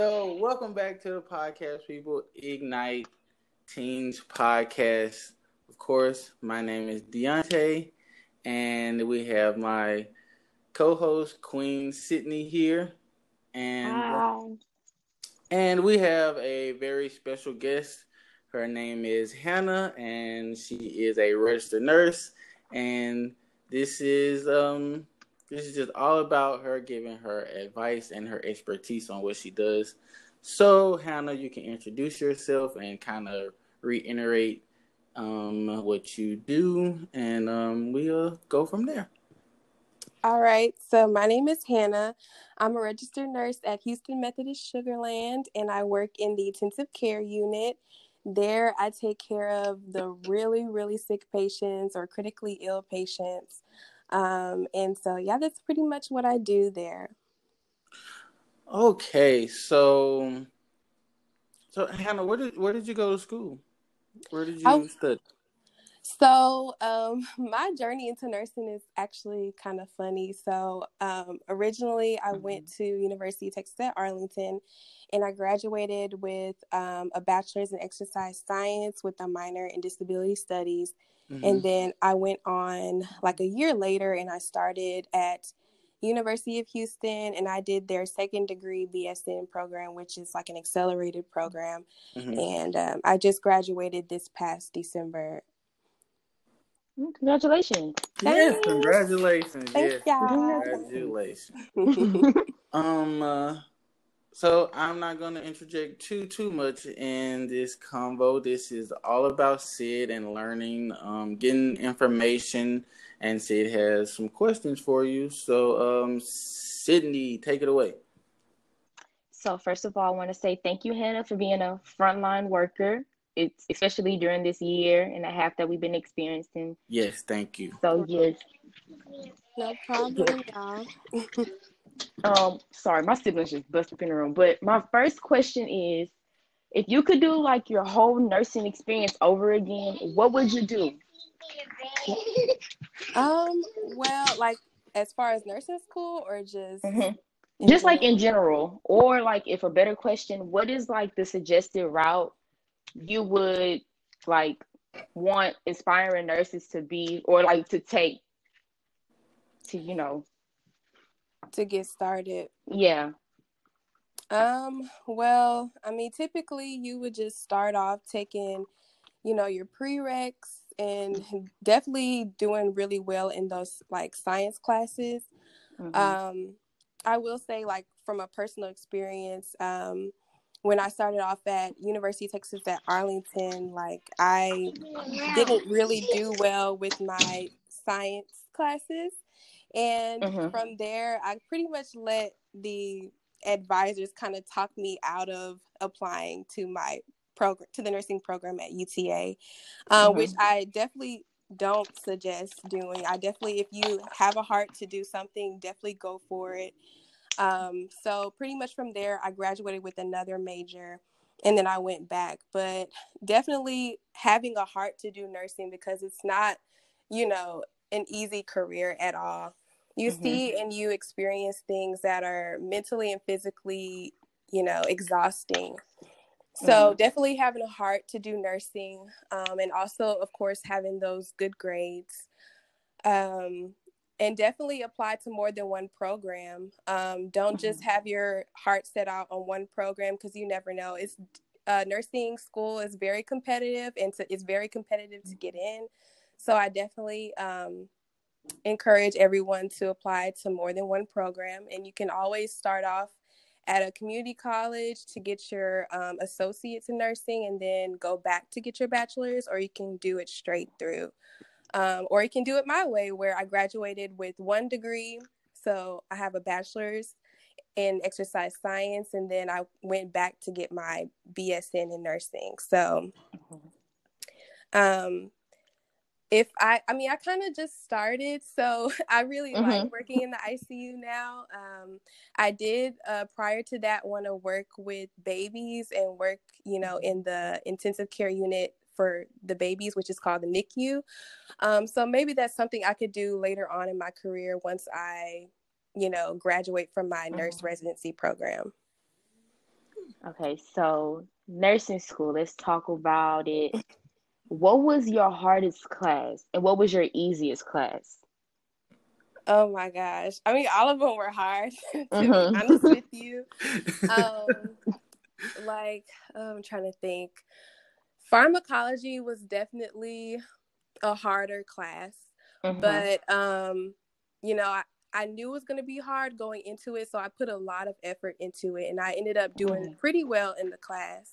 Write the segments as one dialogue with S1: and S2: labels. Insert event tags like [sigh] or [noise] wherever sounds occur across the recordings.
S1: So, welcome back to the podcast, people. Ignite Teens Podcast. Of course, my name is Deontay, and we have my co-host Queen Sydney here, and
S2: Hi.
S1: and we have a very special guest. Her name is Hannah, and she is a registered nurse. And this is um this is just all about her giving her advice and her expertise on what she does. So, Hannah, you can introduce yourself and kind of reiterate um, what you do, and um, we'll go from there.
S2: All right. So my name is Hannah. I'm a registered nurse at Houston Methodist Sugarland, and I work in the intensive care unit. There, I take care of the really, really sick patients or critically ill patients. Um, and so, yeah, that's pretty much what I do there.
S1: Okay, so so Hannah, where did where did you go to school? Where did you
S2: I-
S1: study?
S2: So, um, [laughs] my journey into nursing is actually kind of funny. So, um, originally, I went to University of Texas at Arlington, and I graduated with um, a bachelor's in exercise science with a minor in disability studies.
S1: Mhm.
S2: And then I went on like a year later, and I started at University of Houston, and I did their second degree BSN program, which is like an accelerated program.
S1: Mhm.
S2: And um, I just graduated this past December.
S3: Congratulations.
S1: Yes,
S2: Thanks.
S1: congratulations.
S2: Thank
S1: yes,
S2: y'all.
S1: congratulations. [laughs] Um, uh, so I'm not gonna interject too too much in this convo. This is all about Sid and learning, um, getting information, and Sid has some questions for you. So, um, Sydney, take it away.
S3: So first of all, I want to say thank you, Hannah, for being a frontline worker. It's especially during this year and a half that we've been experiencing.
S1: Yes, thank you.
S3: So yes.
S2: no problem, y'all. [laughs]
S3: Um, sorry, my siblings just busted up in the room. But my first question is, if you could do like your whole nursing experience over again, what would you do?
S2: Um, well, like as far as nursing school or just
S3: Mhm. Just like in general, or like if a better question, what is like the suggested route you would like want aspiring nurses to be or like to take to, you know,
S2: to get started.
S3: yeah.
S2: Um, well, I mean, typically you would just start off taking, you know, your prereqs and definitely doing really well in those like science classes.
S3: Mhm.
S2: Um, I will say, like from a personal experience, um, when I started off at University of Texas at Arlington, like I didn't really do well with my science classes, and
S3: Mhm.
S2: from there, I pretty much let the advisors kind of talk me out of applying to my program to the nursing program at UTA, uh,
S3: Mhm.
S2: which I definitely don't suggest doing. I definitely, if you have a heart to do something, definitely go for it. Um, so pretty much from there, I graduated with another major, and then I went back. But definitely having a heart to do nursing because it's not, you know, an easy career at all. You
S3: Mhm.
S2: see and you experience things that are mentally and physically, you know, exhausting. So definitely having a heart to do nursing, um, and also, of course, having those good grades, um, and definitely apply to more than one program. Um, don't just have your heart set out on one program because you never know. It's uh, nursing school is very competitive, and to, it's very competitive to get in. So I definitely um, encourage everyone to apply to more than one program, and you can always start off at a community college to get your um, associates in nursing and then go back to get your bachelor's, or you can do it straight through. Um, or you can do it my way, where I graduated with one degree. So I have a bachelor's in exercise science, and then I went back to get my BSN in nursing. So, um, if I, I mean, I kind of just started, so [laughs] I really like
S3: Mhm.
S2: working in the ICU now. Um, I did uh, prior to that want to work with babies and work, you know, in the intensive care unit for the babies, which is called the NICU. Um, so maybe that's something I could do later on in my career once I, you know, graduate from my nurse mm-hmm. residency program.
S3: Okay, so nursing school, let's talk about it. What was your hardest class and what was your easiest class?
S2: Oh my gosh. I mean, all of them were hard, [laughs] to mm-hmm. be honest with you. [laughs] Um, like, oh, I'm trying to think. Pharmacology was definitely a harder class, mm-hmm. but, um, you know, I, I knew it was going to be hard going into it. So I put a lot of effort into it and I ended up doing mm-hmm. pretty well in the class.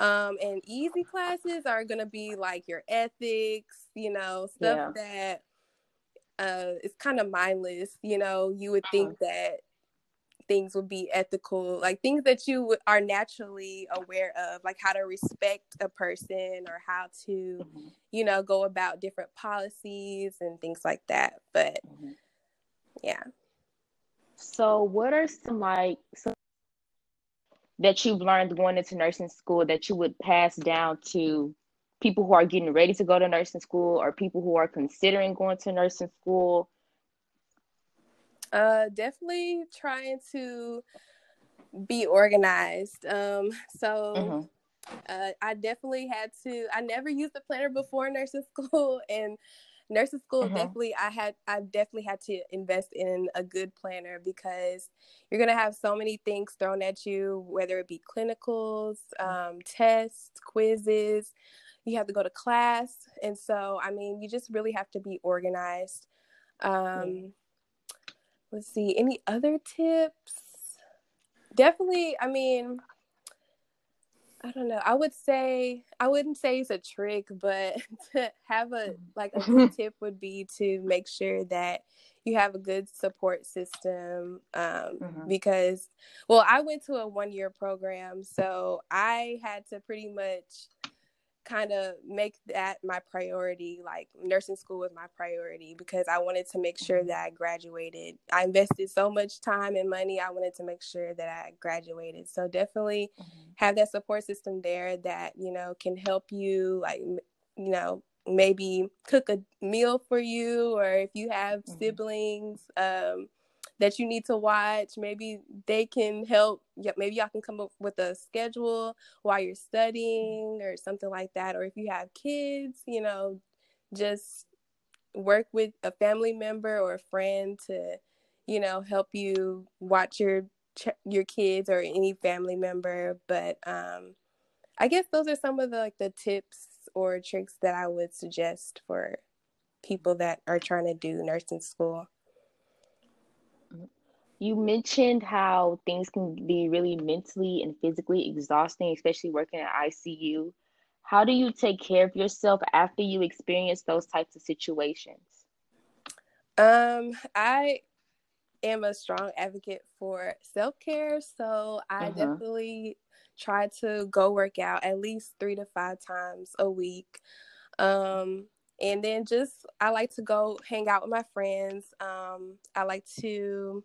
S2: Um, and easy classes are going to be like your ethics, you know, stuff yeah. that uh, it's kind of mindless. You know, you would think uh-huh. that things would be ethical, like things that you are naturally aware of, like how to respect a person or how to, mm-hmm. you know, go about different policies and things like that. But mm-hmm. yeah.
S3: So, what are some like some that you've learned going into nursing school that you would pass down to people who are getting ready to go to nursing school or people who are considering going to nursing school?
S2: Uh, definitely trying to be organized. Um, so mm-hmm. uh, I definitely had to. I never used a planner before nursing [laughs] school, and nursing school mm-hmm. definitely I had. I definitely had to invest in a good planner because you're gonna have so many things thrown at you, whether it be clinicals, mm-hmm. um, tests, quizzes you have to go to class and so i mean you just really have to be organized um let's see any other tips definitely i mean i don't know i would say i wouldn't say it's a trick but [laughs] to have a like a [laughs] tip would be to make sure that you have a good support system um, mm-hmm. because well i went to a one year program so i had to pretty much kind of make that my priority like nursing school was my priority because i wanted to make sure that i graduated i invested so much time and money i wanted to make sure that i graduated so definitely mm-hmm. have that support system there that you know can help you like you know maybe cook a meal for you or if you have mm-hmm. siblings um that you need to watch. Maybe they can help. Maybe y'all can come up with a schedule while you're studying or something like that. Or if you have kids, you know, just work with a family member or a friend to, you know, help you watch your your kids or any family member. But um, I guess those are some of the like the tips or tricks that I would suggest for people that are trying to do nursing school
S3: you mentioned how things can be really mentally and physically exhausting, especially working at ICU. How do you take care of yourself after you experience those types of situations?
S2: Um, I am a strong advocate for self care, so I uh-huh. definitely try to go work out at least three to five times a week. Um, and then just I like to go hang out with my friends. Um, I like to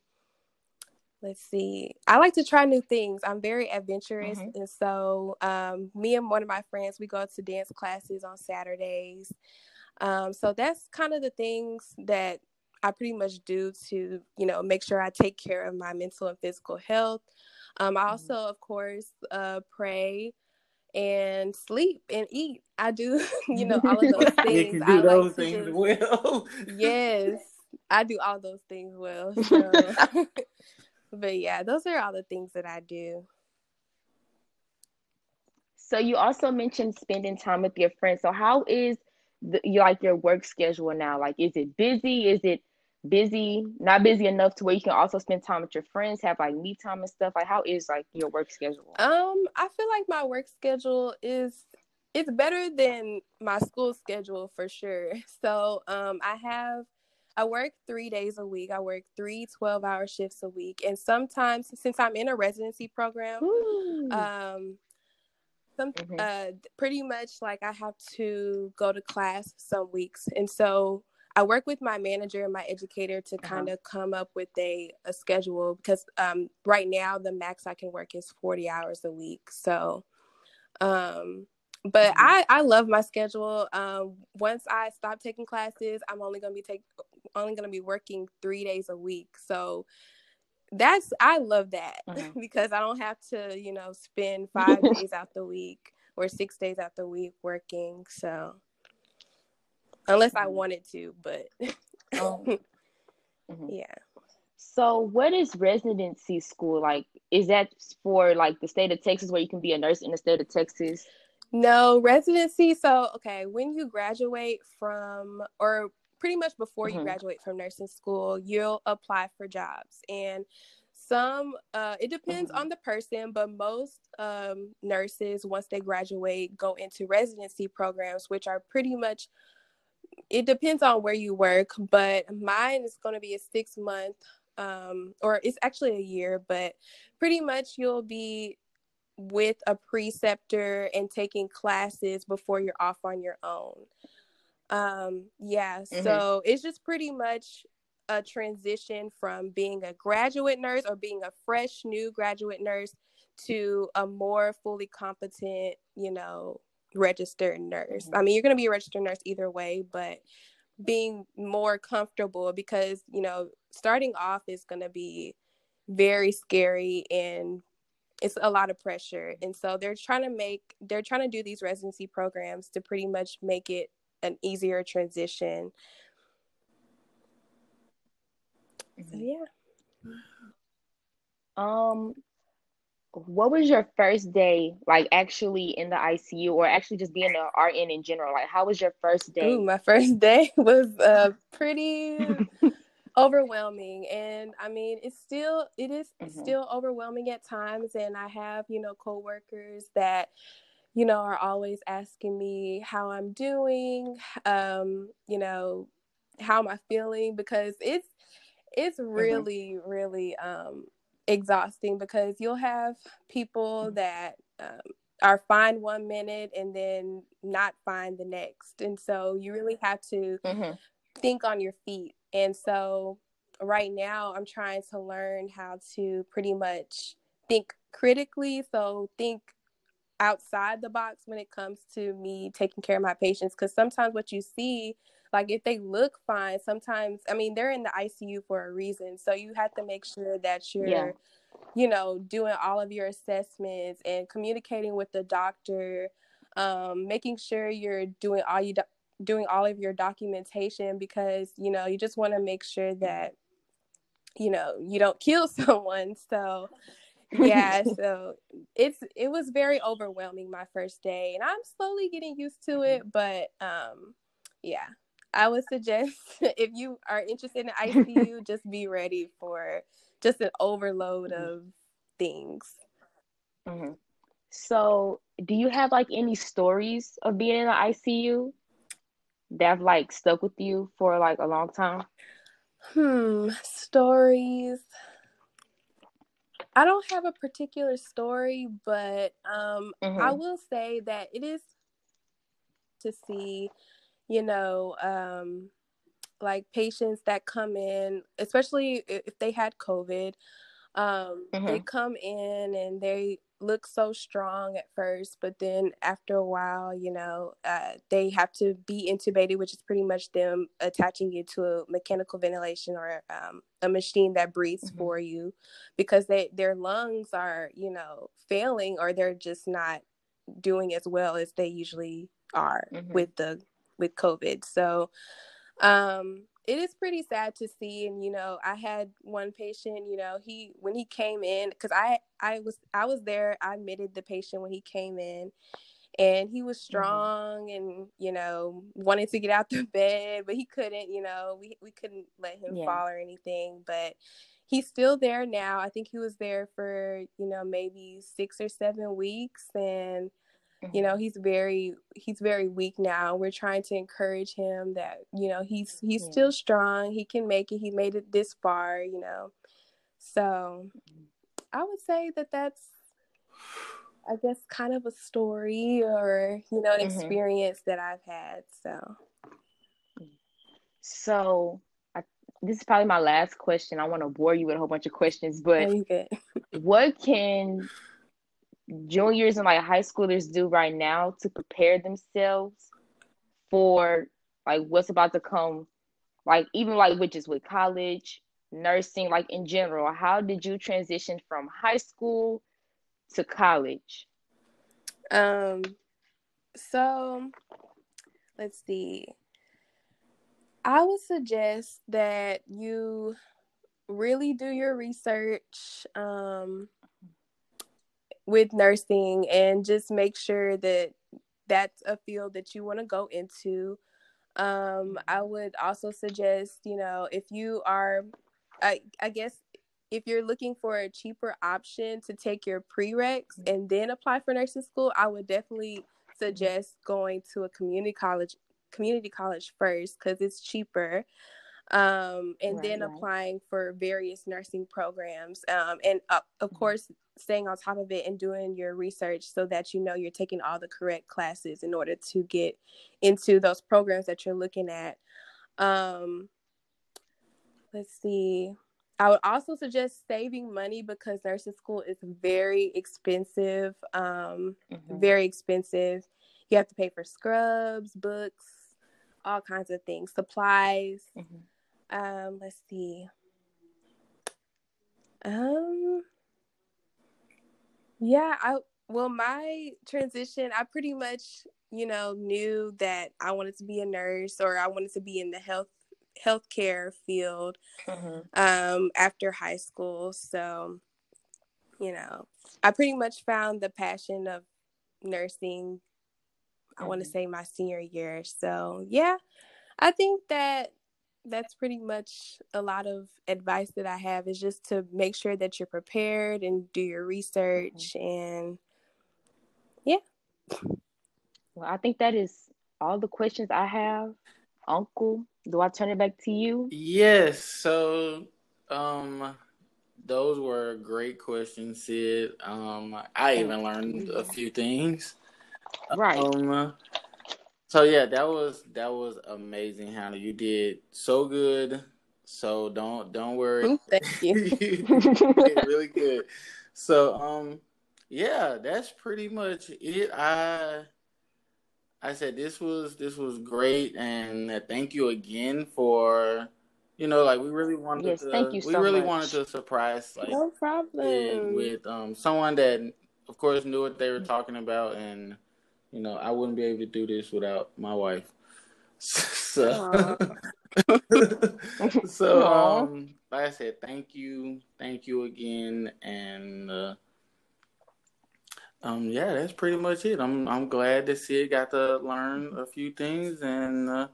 S2: let's see. I like to try new things. I'm very adventurous mm-hmm. and so um, me and one of my friends we go to dance classes on saturdays. Um, so that's kind of the things that i pretty much do to you know make sure i take care of my mental and physical health. Um, i mm-hmm. also of course uh, pray and sleep and eat. I do [laughs] you know all of those [laughs] things. you can do I those like things well. [laughs] Yes i do all those things well so but yeah, those are all the things that I do.
S3: So you also mentioned spending time with your friends. So how is the, your like your work schedule now? Like, is it busy? Is it busy? Not busy enough to where you can also spend time with your friends, have like me time and stuff. Like, how is like your work schedule?
S2: Um, I feel like my work schedule is it's better than my school schedule for sure. [laughs] So, um, I have I work three days a week. I work three 12 hour shifts a week. And sometimes, since I'm in a residency program, um, some mm-hmm. uh, pretty much like I have to go to class some weeks. And so I work with my manager and my educator to uh-huh. kind of come up with a, a schedule because um, right now the max I can work is 40 hours a week. So, um, but mm-hmm. I I love my schedule. Um, once I stop taking classes, I'm only gonna be take only gonna be working three days a week. So that's I love that mm-hmm. [laughs] because I don't have to you know spend five [laughs] days out the week or six days out the week working. So unless I mm-hmm. wanted to, but oh. [laughs]
S3: mm-hmm. yeah. So, what is residency school like? Is that for like the state of Texas where you can be a nurse in the state of Texas?
S2: No, residency. So, okay, when you graduate from, or pretty much before mm-hmm. you graduate from nursing school, you'll apply for jobs. And some, uh, it depends mm-hmm. on the person, but most um, nurses, once they graduate, go into residency programs, which are pretty much it depends on where you work, but mine is going to be a six month um, or it's actually a year, but pretty much you'll be with a preceptor and taking classes before you're off on your own. Um, yeah, mm-hmm. so it's just pretty much a transition from being a graduate nurse or being a fresh new graduate nurse to a more fully competent, you know, registered nurse. Mm-hmm. I mean, you're going to be a registered nurse either way, but being more comfortable because, you know, starting off is going to be very scary and it's a lot of pressure. And so they're trying to make, they're trying to do these residency programs to pretty much make it an easier transition. So, yeah.
S3: Um, what was your first day like actually in the ICU or actually just being an RN in general? Like how was your first day?
S2: Ooh, my [laughs] first day was uh pretty [laughs] overwhelming and I mean it's still it is mm-hmm. still overwhelming at times and I have, you know, coworkers that you know are always asking me how I'm doing, um, you know, how am I feeling because it's it's mm-hmm. really mm-hmm. really um exhausting because you'll have people mm-hmm. that um, are fine one minute and then not fine the next. And so you really have to mm-hmm. think on your feet. And so right now I'm trying to learn how to pretty much think critically. So think outside the box when it comes to me taking care of my patients. Because sometimes what you see like if they look fine, sometimes I mean they're in the ICU for a reason. So you have to make sure that you're yeah. you know, doing all of your assessments and communicating with the doctor, um, making sure you're doing all you do- doing all of your documentation because, you know, you just want to make sure that you know, you don't kill [laughs] someone. So yeah [laughs] so it's it was very overwhelming my first day and i'm slowly getting used to it but um yeah I would suggest [laughs] if you are interested in [laughs] ICU, just be ready for just an overload mm-hmm. of things.
S3: Mm-hmm. So, do you have like any stories of being in the ICU that have like stuck with you for like a long time?
S2: Hmm, stories. I don't have a particular story, but um, mm-hmm. I will say that it is to see you know, um, like patients that come in, especially if they had COVID, um, mm-hmm. they come in and they look so strong at first, but then after a while, you know, uh, they have to be intubated, which is pretty much them attaching you to a mechanical ventilation or um, a machine that breathes mm-hmm. for you because they their lungs are, you know, failing or they're just not doing as well as they usually are mm-hmm. with the with COVID. So um it is pretty sad to see and you know i had one patient you know he when he came in because i i was i was there i admitted the patient when he came in and he was mm-hmm. strong mm-hmm. and you know wanted to get out the [laughs] bed but he couldn't you know we, we couldn't let him yeah. fall or anything but he's still there now i think he was there for you know maybe six or seven weeks and you know he's very he's very weak now. We're trying to encourage him that you know he's he's yeah. still strong. He can make it. He made it this far you know. So i would say that that's i guess kind of a story or you know an mm-hmm. experience that i've had so.
S3: So I, this is probably my last question. I want to bore you with a whole bunch of questions but [laughs] what can juniors and like high schoolers do right now to prepare themselves for like what's about to come like even like which is with college nursing like in general. How did you transition from high school to college?
S2: Um so let's see. I would suggest that you really do your research um with nursing and just make sure that that's a field that you want to go into. Um, mm-hmm. I would also suggest, you know, if you are, I, I guess, if you're looking for a cheaper option to take your prereqs mm-hmm. and then apply for nursing school, I would definitely mm-hmm. suggest going to a community college community college first because it's cheaper um, and right, then right. applying for various nursing programs. Um, and uh, of mm-hmm. course, staying on top of it and doing your research so that you know you're taking all the correct classes in order to get into those programs that you're looking at. Um, let's see. I would also suggest saving money because nursing school is very expensive. Um, mm-hmm. Very expensive. You have to pay for scrubs, books, all kinds of things, supplies. Mm-hmm. Um, let's see. Um, yeah, I well, my transition, I pretty much, you know, knew that I wanted to be a nurse or I wanted to be in the health healthcare field mm-hmm. um, after high school. So, you know, I pretty much found the passion of nursing. Mm-hmm. I want to say my senior year. So, yeah, I think that that's pretty much a lot of advice that I have is just to make sure that you're prepared and do your research mm-hmm. and yeah.
S3: Well, I think that is all the questions I have. Uncle, do I turn it back to you?
S1: Yes. So, um, those were great questions, Sid. Um, I even learned a few things.
S3: Right.
S1: Um, so yeah, that was that was amazing, Hannah. You did so good. So don't don't worry.
S2: Thank [laughs] you. you
S1: really good. So um yeah, that's pretty much it. I I said this was this was great and thank you again for you know like we really wanted
S3: yes,
S1: to
S3: thank you
S1: we
S3: so
S1: really
S3: much.
S1: wanted to surprise like
S2: no problem
S1: with, with um someone that of course knew what they were talking about and you know, I wouldn't be able to do this without my wife. [laughs] So, so [laughs] um, like I said, thank you, thank you again, and uh, um, yeah, that's pretty much it. I'm I'm glad to see it. Got to learn a few things, and, uh,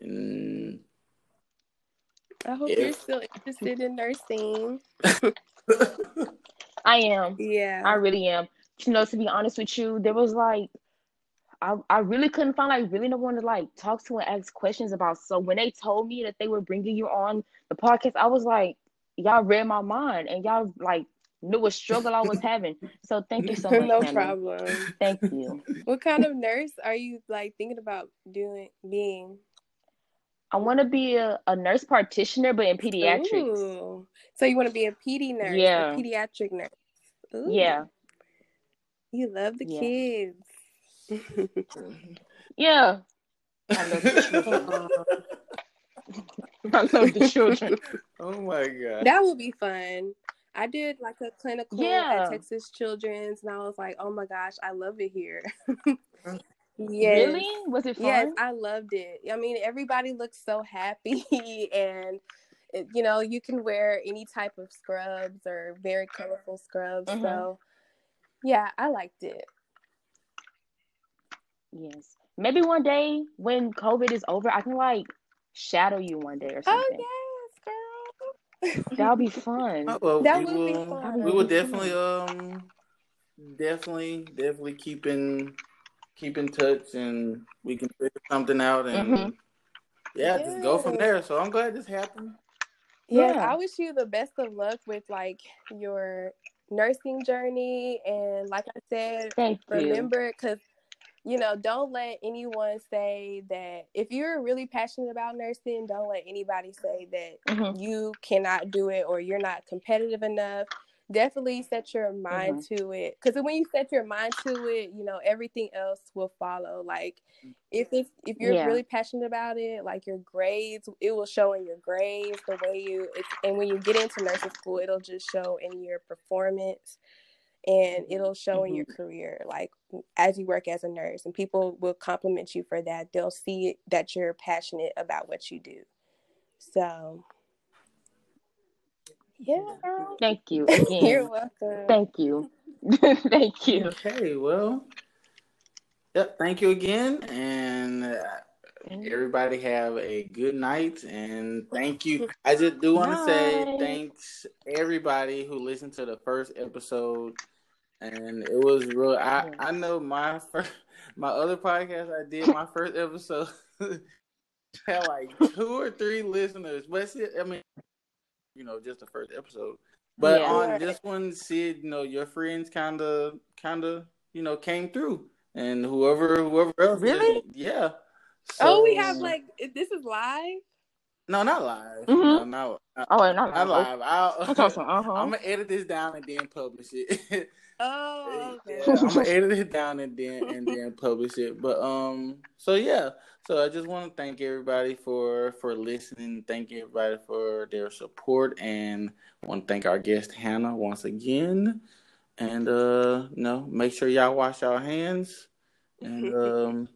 S1: and
S2: I hope if... you're still interested in nursing. [laughs]
S3: I am.
S2: Yeah,
S3: I really am. You know, to be honest with you, there was like I, I really couldn't find like really no one to like talk to and ask questions about. So when they told me that they were bringing you on the podcast, I was like, y'all read my mind and y'all like knew what struggle I was having. So thank you so [laughs] much.
S2: no problem.
S3: Thank you.
S2: What kind of nurse are you like thinking about doing being?
S3: I want to be a, a nurse practitioner, but in pediatrics. Ooh.
S2: So you want to be a pedi nurse, yeah, pediatric nurse.
S3: Ooh. Yeah.
S2: You love the yeah. kids.
S3: Yeah. I love the children. [laughs] I love the children. [laughs]
S1: Oh my god.
S2: That would be fun. I did like a clinical yeah. at Texas Children's and I was like, oh my gosh, I love it here. [laughs]
S3: yes. Really? Was it fun? Yes,
S2: I loved it. I mean, everybody looks so happy and you know, you can wear any type of scrubs or very colorful scrubs. Mm-hmm. So yeah, I liked it.
S3: Yes. Maybe one day when COVID is over, I can like shadow you one day or oh, something.
S2: Oh
S3: yes, girl. That'll be [laughs] fun.
S1: Well,
S2: that
S1: we
S2: would
S1: will,
S2: be fun.
S1: We will definitely um definitely definitely keep in keep in touch and we can figure something out and mm-hmm. yeah, yes. just go from there. So I'm glad this happened.
S2: Yeah, yeah, I wish you the best of luck with like your nursing journey and like I said,
S3: Thank
S2: remember because you know, don't let anyone say that if you're really passionate about nursing, don't let anybody say that mm-hmm. you cannot do it or you're not competitive enough. definitely set your mind mm-hmm. to it because when you set your mind to it you know everything else will follow like if it's if you're yeah. really passionate about it like your grades it will show in your grades the way you it's and when you get into nursing school it'll just show in your performance and it'll show mm-hmm. in your mm-hmm. career like as you work as a nurse and people will compliment you for that they'll see that you're passionate about what you do so yeah.
S3: Thank you [laughs] again.
S2: You're welcome.
S3: Thank you. [laughs] thank you.
S1: Okay, well, yep, thank you again. And uh, everybody have a good night. And thank you. [laughs] I just do want to say thanks everybody who listened to the first episode. And it was real. I, I know my first, my other podcast I did, my first episode [laughs] had like two or three listeners. But I mean, you know, just the first episode. But yeah. on this one, Sid, you know, your friends kind of, kind of, you know, came through, and whoever, whoever else,
S2: really,
S1: yeah.
S2: So, oh, we have like this is live.
S1: No, not live. Mm-hmm. No, no,
S3: oh, not, not
S1: live. I'll, awesome. uh-huh. [laughs] I'm gonna edit this down and then publish it. [laughs]
S2: oh, okay.
S1: yeah, I'm gonna edit it down and then and then publish it. But um, so yeah, so I just want to thank everybody for for listening. Thank everybody for their support, and I want to thank our guest Hannah once again. And uh, you know, make sure y'all wash your hands. And [laughs] um,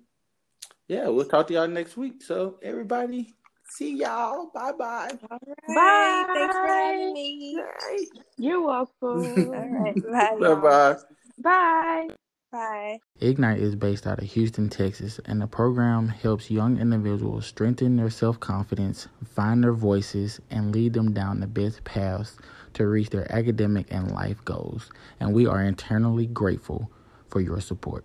S1: yeah, we'll talk to y'all next week. So everybody, see y'all. Bye bye.
S2: All right. Bye. Thanks for having me.
S3: Bye. You're welcome.
S2: All right. Bye.
S1: Bye bye.
S3: Bye.
S2: Bye.
S1: Ignite is based out of Houston, Texas, and the program helps young individuals strengthen their self confidence, find their voices, and lead them down the best paths to reach their academic and life goals. And we are internally grateful for your support.